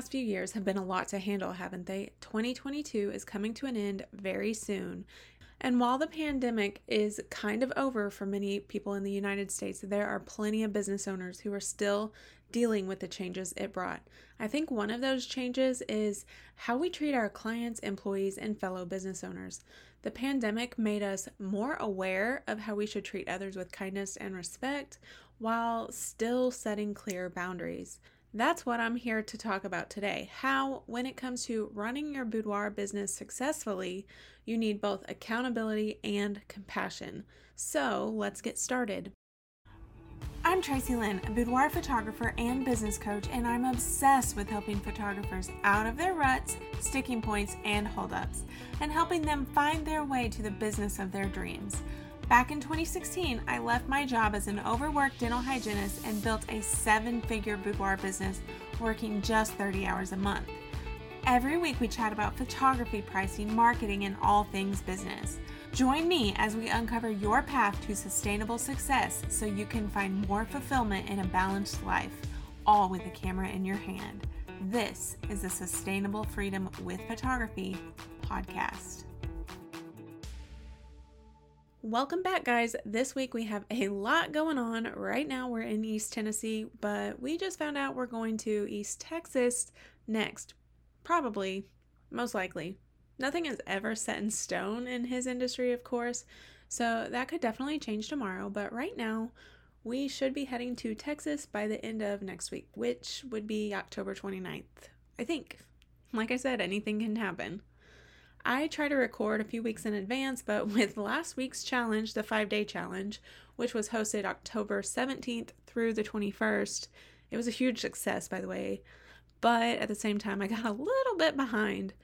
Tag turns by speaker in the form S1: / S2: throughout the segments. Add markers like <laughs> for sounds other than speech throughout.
S1: past few years have been a lot to handle, haven't they? 2022 is coming to an end very soon. And while the pandemic is kind of over for many people in the United States, there are plenty of business owners who are still dealing with the changes it brought. I think one of those changes is how we treat our clients, employees, and fellow business owners. The pandemic made us more aware of how we should treat others with kindness and respect while still setting clear boundaries. That's what I'm here to talk about today. How, when it comes to running your boudoir business successfully, you need both accountability and compassion. So let's get started. I'm Tracy Lynn, a boudoir photographer and business coach, and I'm obsessed with helping photographers out of their ruts, sticking points, and holdups, and helping them find their way to the business of their dreams. Back in 2016, I left my job as an overworked dental hygienist and built a seven figure boudoir business working just 30 hours a month. Every week, we chat about photography, pricing, marketing, and all things business. Join me as we uncover your path to sustainable success so you can find more fulfillment in a balanced life, all with a camera in your hand. This is the Sustainable Freedom with Photography podcast. Welcome back, guys. This week we have a lot going on. Right now we're in East Tennessee, but we just found out we're going to East Texas next. Probably, most likely nothing is ever set in stone in his industry, of course, so that could definitely change tomorrow. But right now, we should be heading to Texas by the end of next week, which would be October 29th, I think. Like I said, anything can happen. I try to record a few weeks in advance, but <laughs> with last week's challenge, the five day challenge, which was hosted October 17th through the 21st, it was a huge success, by the way. But at the same time, I got a little bit behind.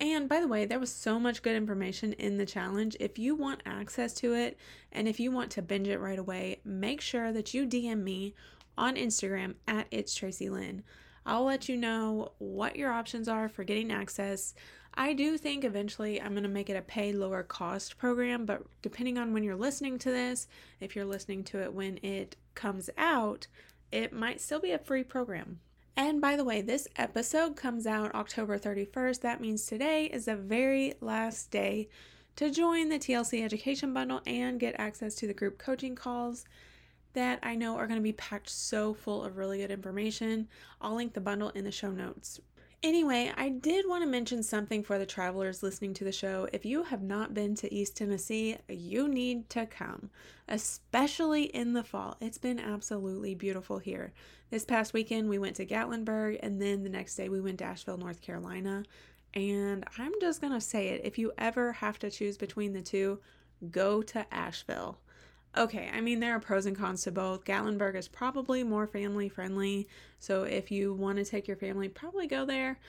S1: And by the way, there was so much good information in the challenge. If you want access to it and if you want to binge it right away, make sure that you DM me on Instagram at It's Tracy Lynn. I'll let you know what your options are for getting access. I do think eventually I'm going to make it a pay lower cost program, but depending on when you're listening to this, if you're listening to it when it comes out, it might still be a free program. And by the way, this episode comes out October 31st. That means today is the very last day to join the TLC Education Bundle and get access to the group coaching calls that I know are going to be packed so full of really good information. I'll link the bundle in the show notes. Anyway, I did want to mention something for the travelers listening to the show. If you have not been to East Tennessee, you need to come, especially in the fall. It's been absolutely beautiful here. This past weekend, we went to Gatlinburg, and then the next day, we went to Asheville, North Carolina. And I'm just going to say it if you ever have to choose between the two, go to Asheville. Okay, I mean, there are pros and cons to both. Gatlinburg is probably more family friendly, so if you want to take your family, probably go there.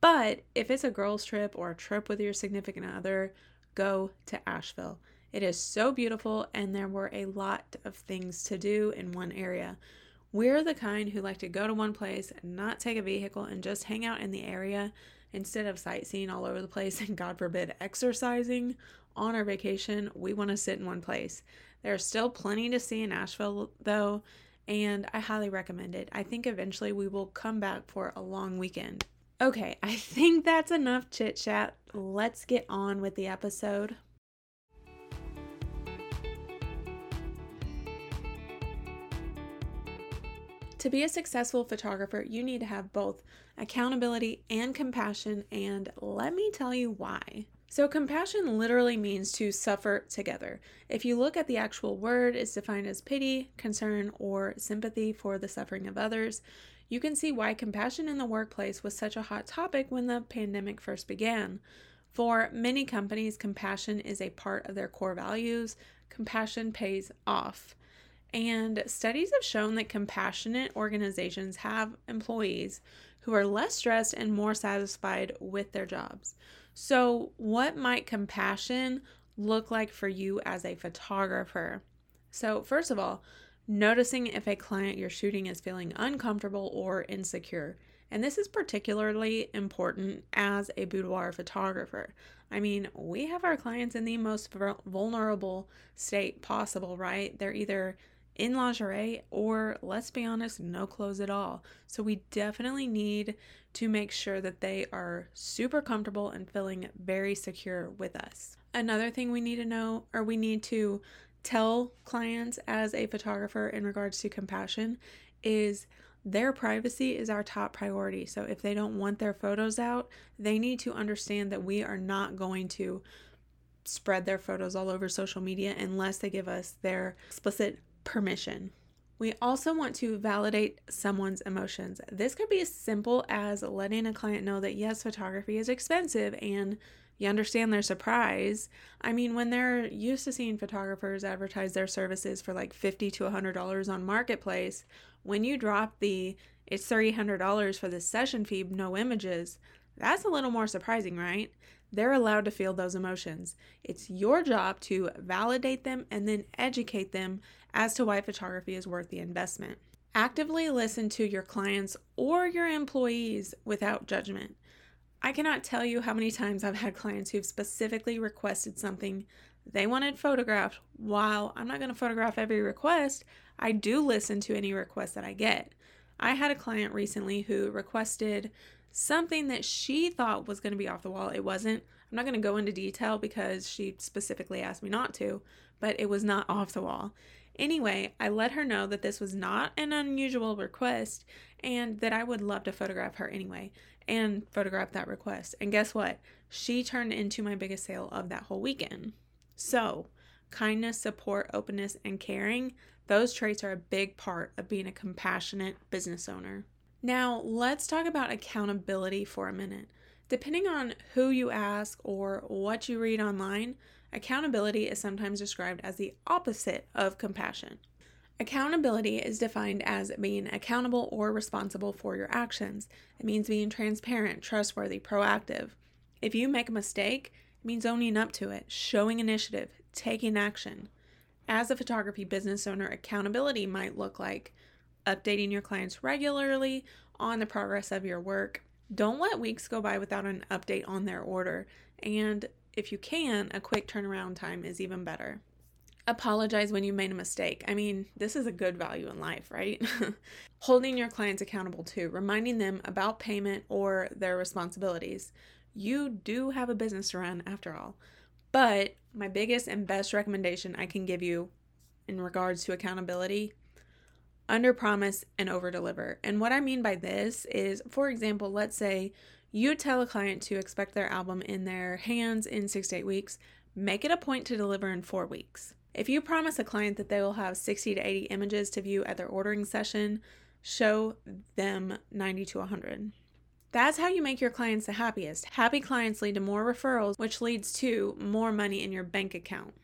S1: But if it's a girls' trip or a trip with your significant other, go to Asheville. It is so beautiful, and there were a lot of things to do in one area. We're the kind who like to go to one place, not take a vehicle, and just hang out in the area instead of sightseeing all over the place and, God forbid, exercising on our vacation. We want to sit in one place. There's still plenty to see in Asheville, though, and I highly recommend it. I think eventually we will come back for a long weekend. Okay, I <laughs> think that's enough chit chat. Let's get on with the episode. To be a successful photographer, you need to have both accountability and compassion, and let me tell you why. So, compassion literally means to suffer together. If you look at the actual word, it's defined as pity, concern, or sympathy for the suffering of others. You can see why compassion in the workplace was such a hot topic when the pandemic first began. For many companies, compassion is a part of their core values. Compassion pays off. And studies have shown that compassionate organizations have employees who are less stressed and more satisfied with their jobs. So, what might compassion look like for you as a photographer? So, first of all, noticing if a client you're shooting is feeling uncomfortable or insecure. And this is particularly important as a boudoir photographer. I mean, we have our clients in the most vulnerable state possible, right? They're either in lingerie or, let's be honest, no clothes at all. So we definitely need to make sure that they are super comfortable and feeling very secure with us. Another thing we need to know or we need to tell clients as a photographer in regards to compassion is their privacy is our top priority. So if they don't want their photos out, they need to understand that we are not going to spread their photos all over social media unless they give us their explicit permission. We also want to validate someone's emotions. This could be as simple as letting a client know that yes, photography is expensive and you understand their surprise. I mean, when they're used to seeing photographers advertise their services for like 50 to $100 on Marketplace, when you drop the it's $300 for the session fee, no images, that's a little more surprising, right? They're allowed to feel those emotions. It's your job to validate them and then educate them as to why photography is worth the investment. Actively listen to your clients or your employees without judgment. I cannot tell you how many times I've had clients who've specifically requested something they wanted photographed. While I'm not going to photograph every request, I do listen to any request that I get. I had a client recently who requested something that she thought was going to be off the wall. It wasn't. I'm not going to go into detail because she specifically asked me not to, but it was not off the wall. Anyway, I let her know that this was not an unusual request and that I would love to photograph her anyway and photograph that request. And guess what? She turned into my biggest sale of that whole weekend. So, kindness, support, openness, and caring, those traits are a big part of being a compassionate business owner. Now, let's talk about accountability for a minute. Depending on who you ask or what you read online, accountability is sometimes described as the opposite of compassion. Accountability is defined as being accountable or responsible for your actions. It means being transparent, trustworthy, proactive. If you make a mistake, it means owning up to it, showing initiative, taking action. As a photography business owner, accountability might look like updating your clients regularly on the progress of your work. Don't let weeks go by without an update on their order. And if you can, a quick turnaround time is even better. Apologize when you made a mistake. I mean, this is a good value in life, right? <laughs> Holding your clients accountable too, reminding them about payment or their responsibilities. You do have a business to run after all. But my biggest and best recommendation I can give you in regards to accountability under promise and over deliver. And what I mean by this is, for example, let's say you tell a client to expect their album in their hands in six to eight weeks, make it a point to deliver in four weeks. If you promise a client that they will have 60 to 80 images to view at their ordering session, show them 90 to 100. That's how you make your clients the happiest. Happy clients lead to more referrals, which leads to more money in your bank account.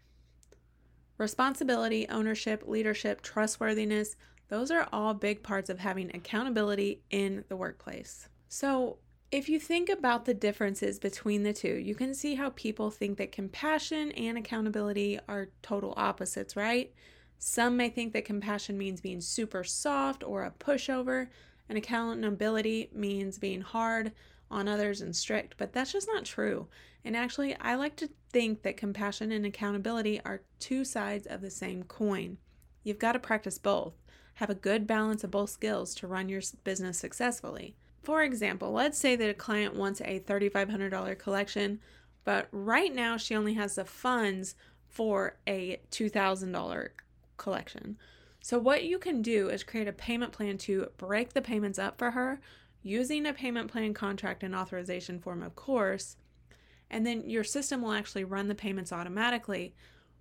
S1: Responsibility, ownership, leadership, trustworthiness, those are all big parts of having accountability in the workplace. So, if you think about the differences between the two, you can see how people think that compassion and accountability are total opposites, right? Some may think that compassion means being super soft or a pushover, and accountability means being hard on others and strict, but that's just not true. And actually, I like to think that compassion and accountability are two sides of the same coin. You've got to practice both have a good balance of both skills to run your business successfully. For example, let's say that a client wants a $3,500 collection, but right now she only has the funds for a $2,000 collection. So, what you can do is create a payment plan to break the payments up for her using a payment plan contract and authorization form, of course. And then your system will actually run the payments automatically.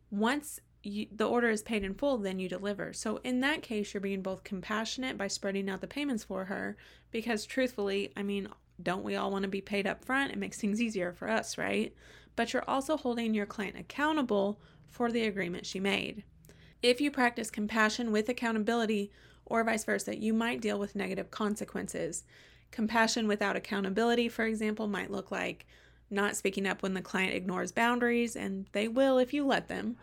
S1: Once you, the order is paid in full, then you deliver. So in that case, you're being both compassionate by spreading out the payments for her, because truthfully, I mean, don't we all want to be paid up front? It makes things easier for us, right? But you're also holding your client accountable for the agreement she made. If you practice compassion with accountability, or vice versa, you might deal with negative consequences. Compassion without accountability, for example, might look like not speaking up when the client ignores boundaries, and they will if you let them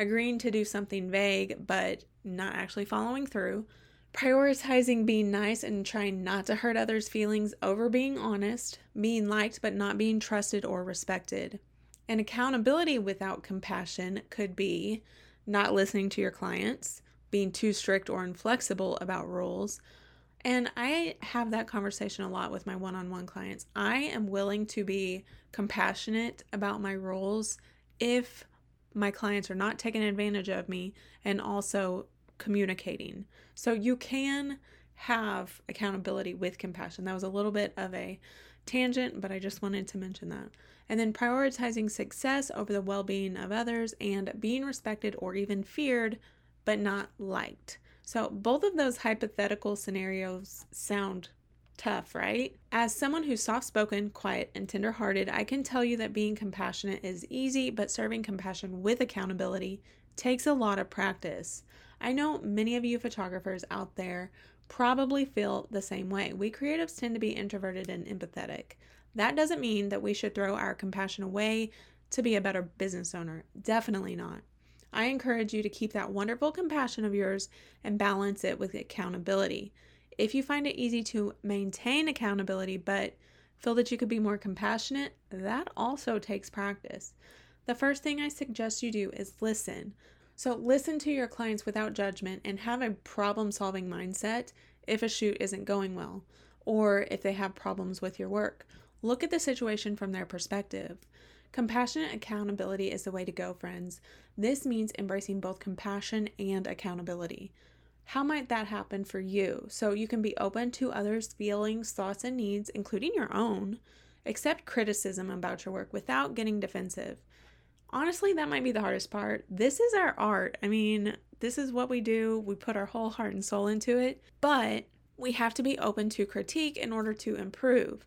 S1: agreeing to do something vague but not actually following through, prioritizing being nice and trying not to hurt others' feelings over being honest, being liked but not being trusted or respected. And accountability without compassion could be not listening to your clients, being too strict or inflexible about rules. And I have that conversation a lot with my one on one clients. I am willing to be compassionate about my rules if my clients are not taking advantage of me and also communicating. So you can have accountability with compassion. That was a little bit of a tangent, but I just wanted to mention that. And then prioritizing success over the well being of others and being respected or even feared, but not liked. So, both of those hypothetical scenarios sound tough, right? As someone who's soft spoken, quiet, and tender hearted, I can tell you that being compassionate is easy, but serving compassion with accountability takes a lot of practice. I know many of you photographers out there probably feel the same way. We creatives tend to be introverted and empathetic. That doesn't mean that we should throw our compassion away to be a better business owner. Definitely not. I encourage you to keep that wonderful compassion of yours and balance it with accountability. If you find it easy to maintain accountability but feel that you could be more compassionate, that also takes practice. The first thing I suggest you do is listen. So, listen to your clients without judgment and have a problem solving mindset if a shoot isn't going well or if they have problems with your work. Look at the situation from their perspective. Compassionate accountability is the way to go, friends. This means embracing both compassion and accountability. How might that happen for you? So you can be open to others' feelings, thoughts, and needs, including your own. Accept criticism about your work without getting defensive. Honestly, that might be the hardest part. This is our art. I mean, this is what we do. We put our whole heart and soul into it, but we have to be open to critique in order to improve.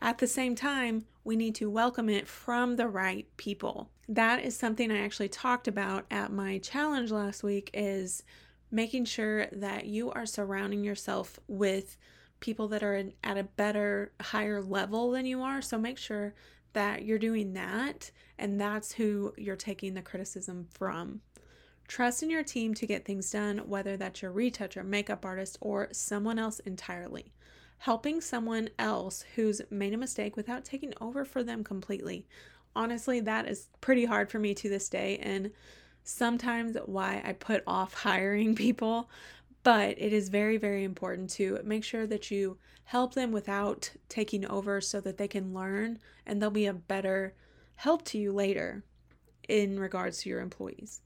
S1: At the same time, we need to welcome it from the right people. That is something I actually talked about at my challenge last week is making sure that you are surrounding yourself with people that are at a better higher level than you are. So make sure that you're doing that and that's who you're taking the criticism from. Trust in your team to get things done, whether that's your retoucher, makeup artist, or someone else entirely helping someone else who's made a mistake without taking over for them completely. Honestly, that is pretty hard for me to this day, and sometimes why I put off hiring <laughs> people. But it is very, very important to make sure that you help them without taking over so that they can learn and they'll be a better help to you later in regards to your employees.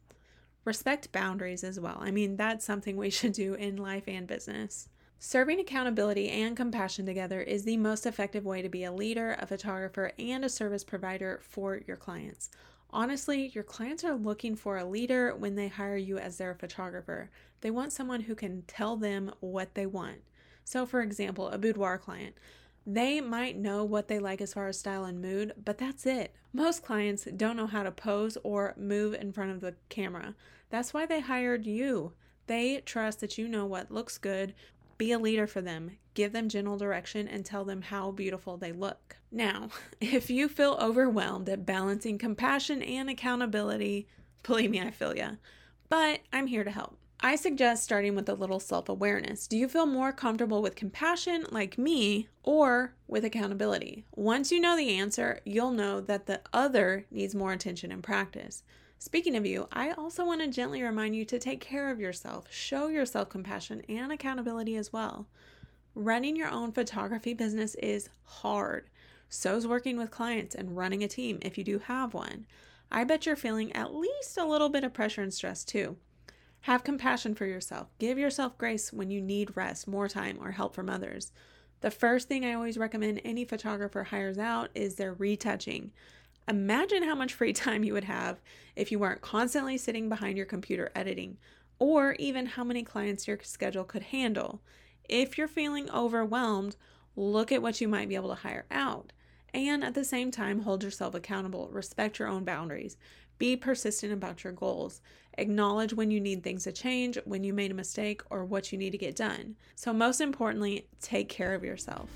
S1: Respect boundaries as well. I mean, that's something we <laughs> should do in life and business. Serving accountability and compassion together is the most effective way to be a leader, a photographer, and a service provider for your clients. Honestly, your clients are looking for a leader when they hire you as their photographer. They want someone who can tell them what they want. So, for example, a boudoir client. They might know what they like as far as style and mood, but that's it. Most clients don't know how to pose or move in front of the camera. That's why they hired you. They trust that you know what looks good, be a leader for them, give them general direction, and tell them how beautiful they look. Now, <laughs> if you feel overwhelmed at balancing compassion and accountability, believe me, I feel ya. But I'm here to help. I suggest starting with a little self awareness. Do you feel more comfortable with compassion, like me, or with accountability? Once you know the answer, you'll know that the other needs more attention and practice. Speaking of you, I also want to gently remind you to take care of yourself, show yourself compassion and accountability as well. Running your own photography business is hard. So's working with clients and running a team if you do have one. I bet you're feeling at least a little bit of pressure and stress too. Have compassion for yourself. Give yourself grace when you need rest, more time, or help from others. The first thing I always recommend any photographer hires out is their retouching. Imagine how much free <laughs> time you would have if you weren't constantly sitting behind your computer editing, or even how many clients your schedule could handle. If you're feeling overwhelmed, look at what you might be able to hire out. And at the same time, hold yourself accountable, respect your own boundaries, be persistent about your goals, acknowledge when you need things to change, when you made a mistake, or what you need to get done. So, most importantly, take care of yourself.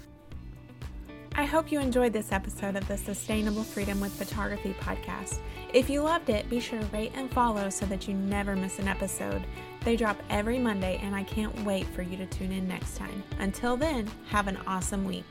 S1: I hope you enjoyed this episode of the Sustainable Freedom with Photography podcast. If you loved it, be sure to rate and follow so that you never miss an episode. They drop every Monday, and I can't wait for you to tune in next time. Until then, have an awesome week.